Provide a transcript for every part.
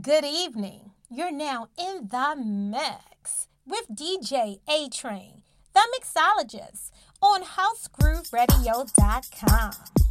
Good evening. You're now in the mix with DJ A Train, the mixologist, on HouseGrooveRadio.com.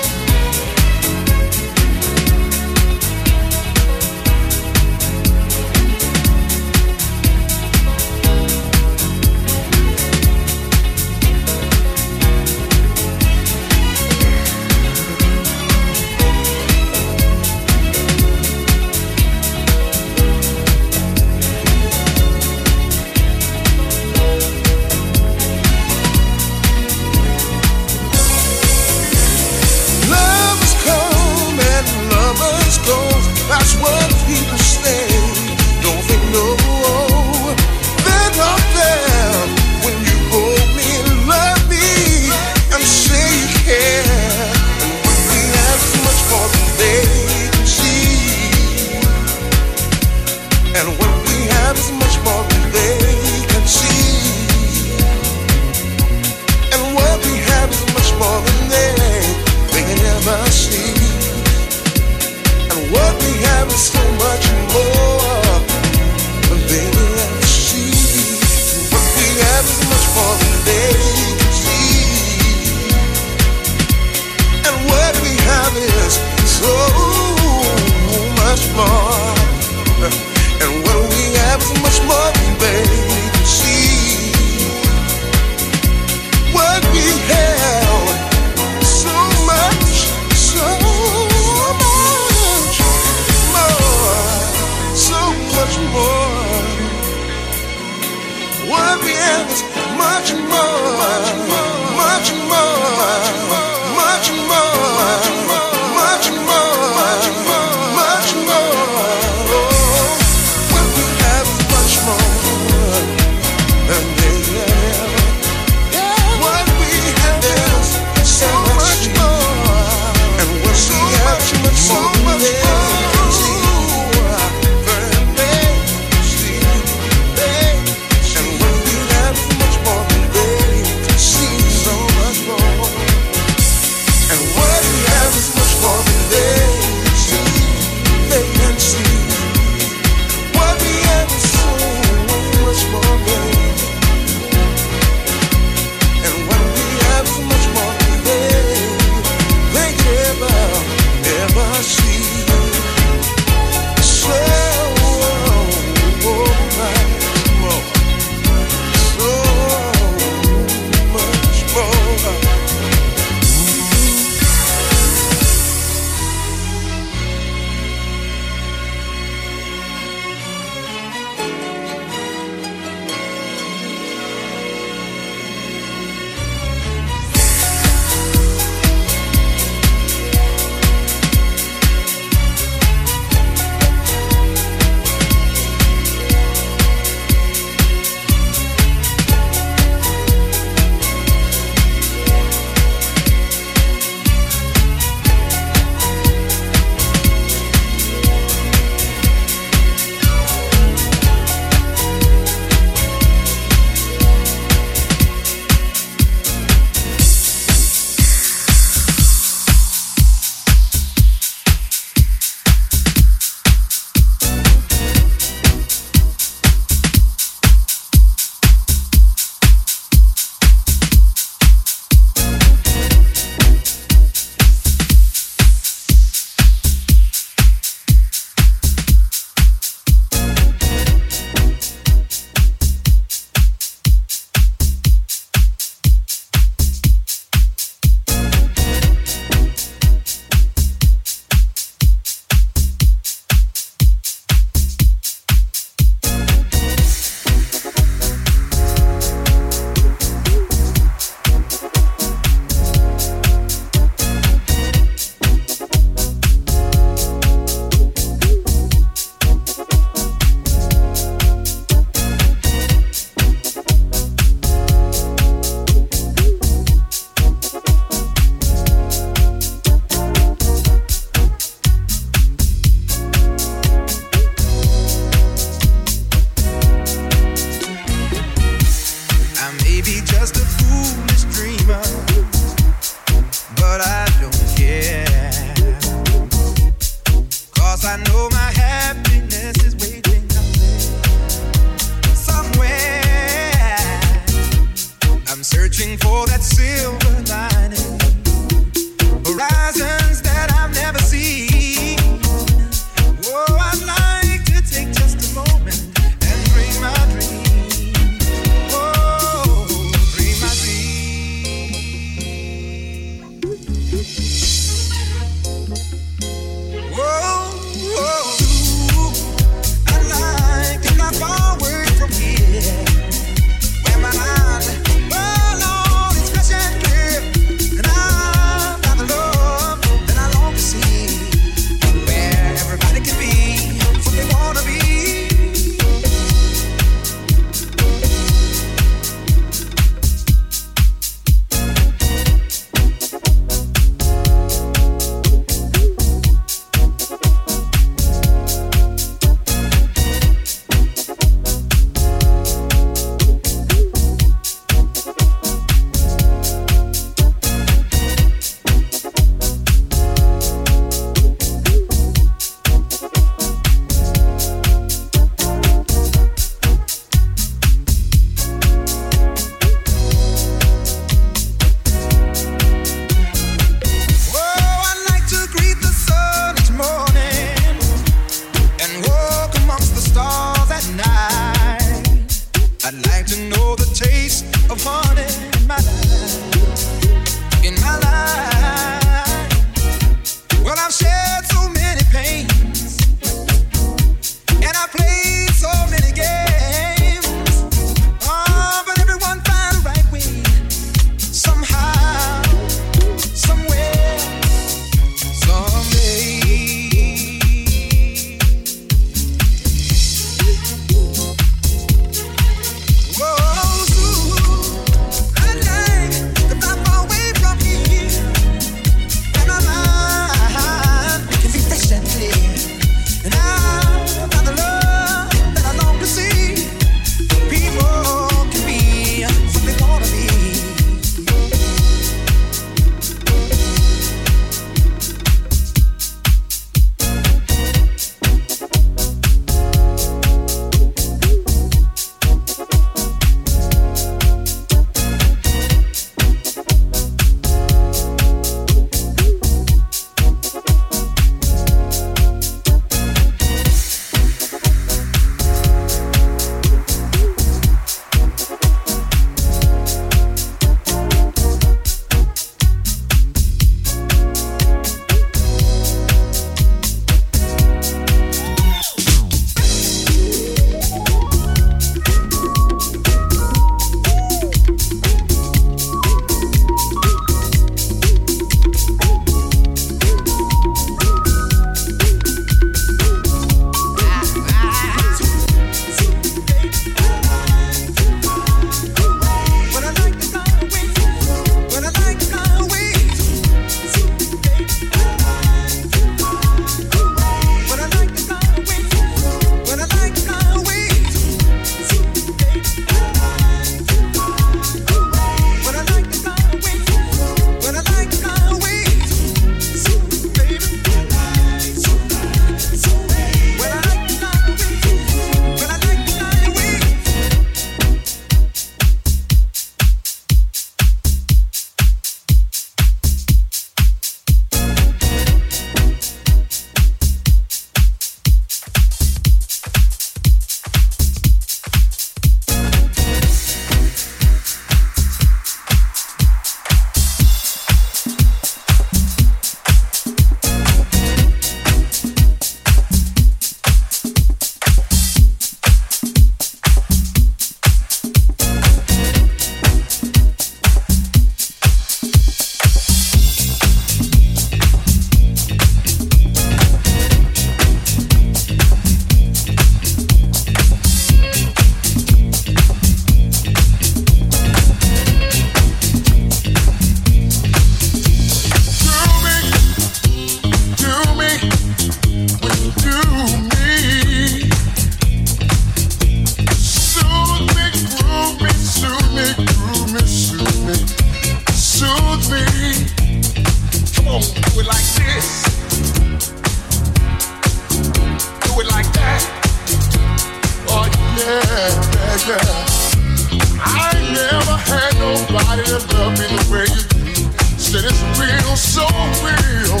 the way you do. So real.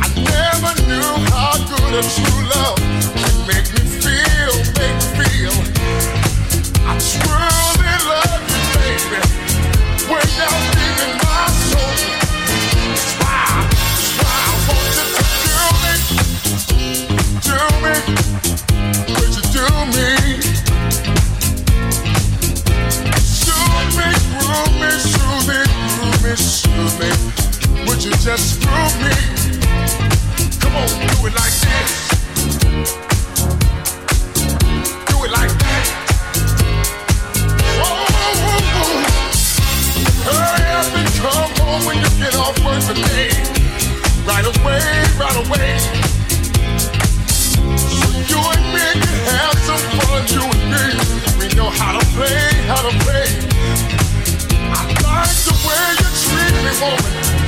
I never knew how good true love make me. just prove me. Come on, do it like this. Do it like that. Oh, whoa, whoa, whoa. Hurry up and come home when you get off work today. Right away, right away. So you and me can have some fun, you and me. We know how to play, how to play. I like the way you treat me, woman.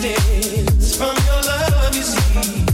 Days from your love, you see.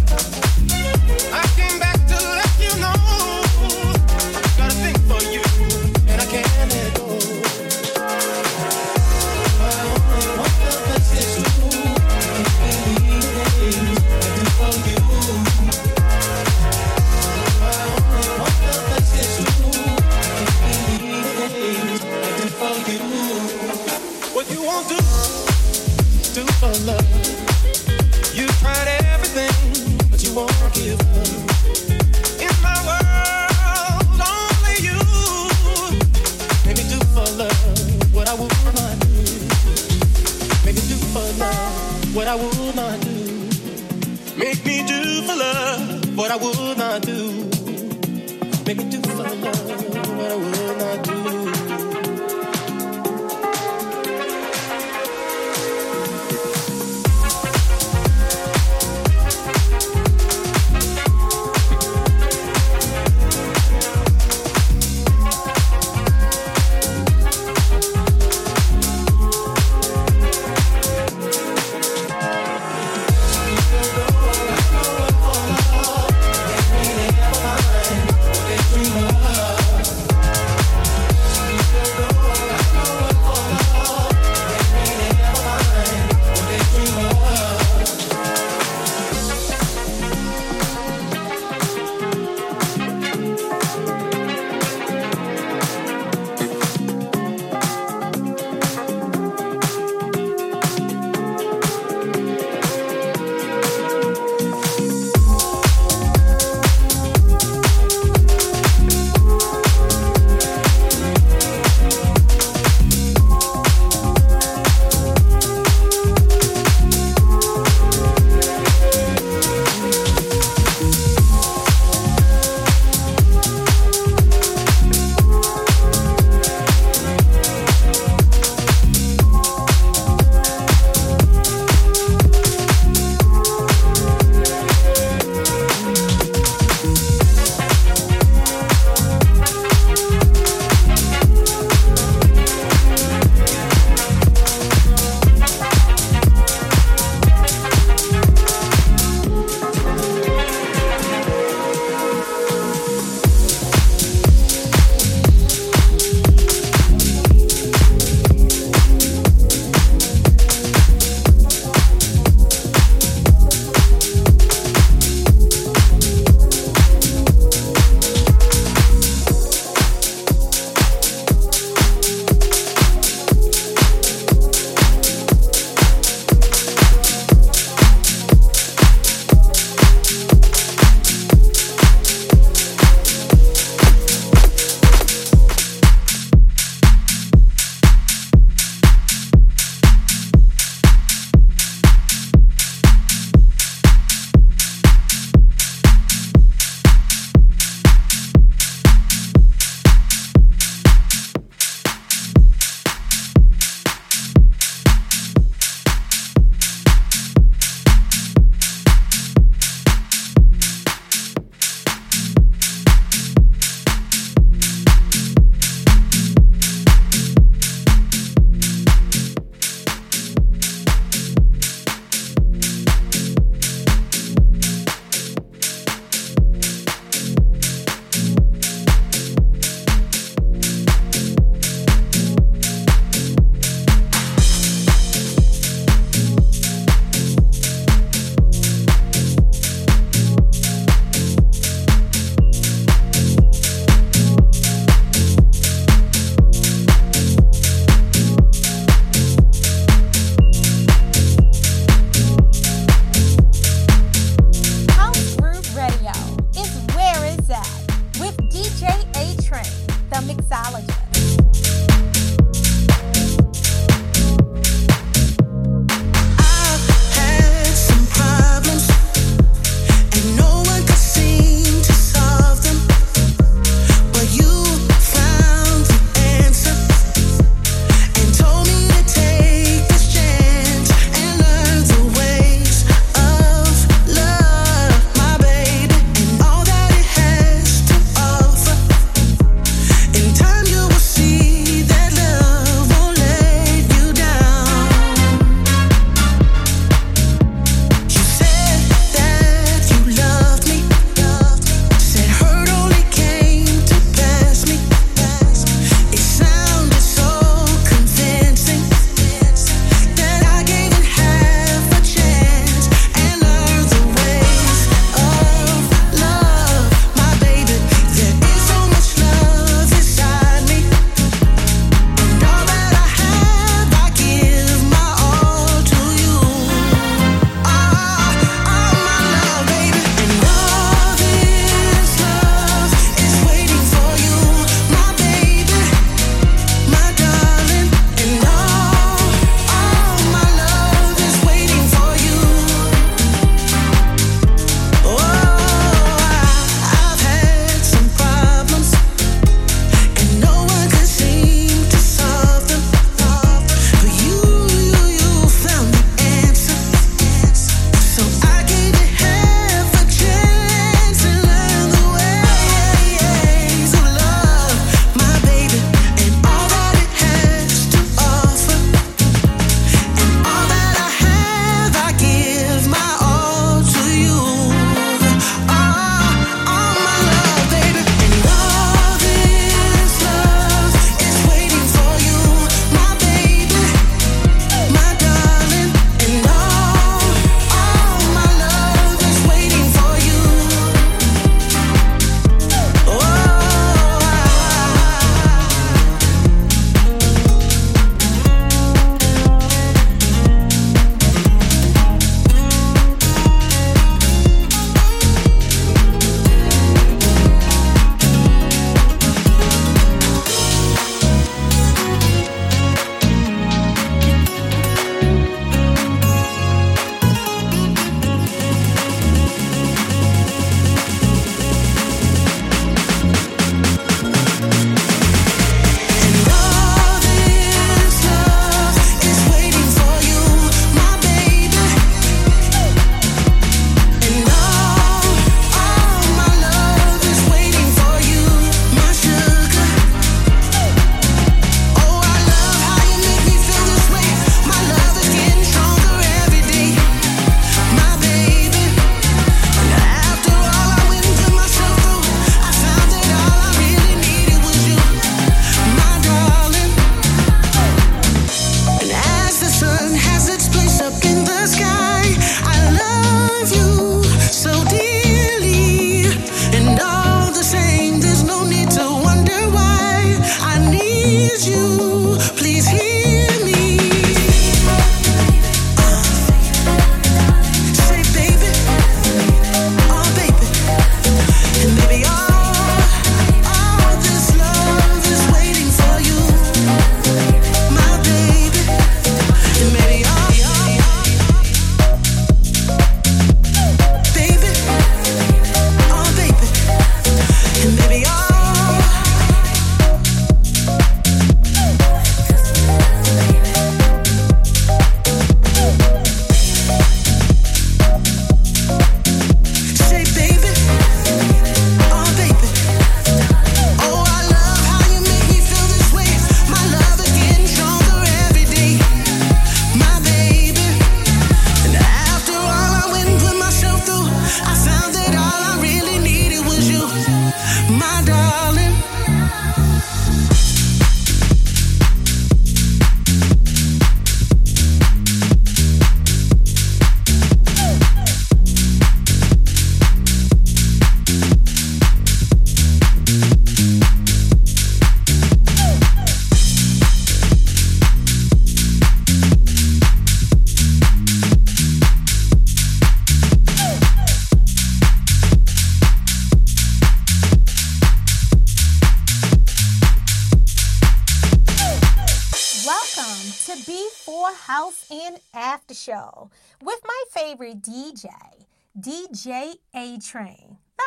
DJ A Train, the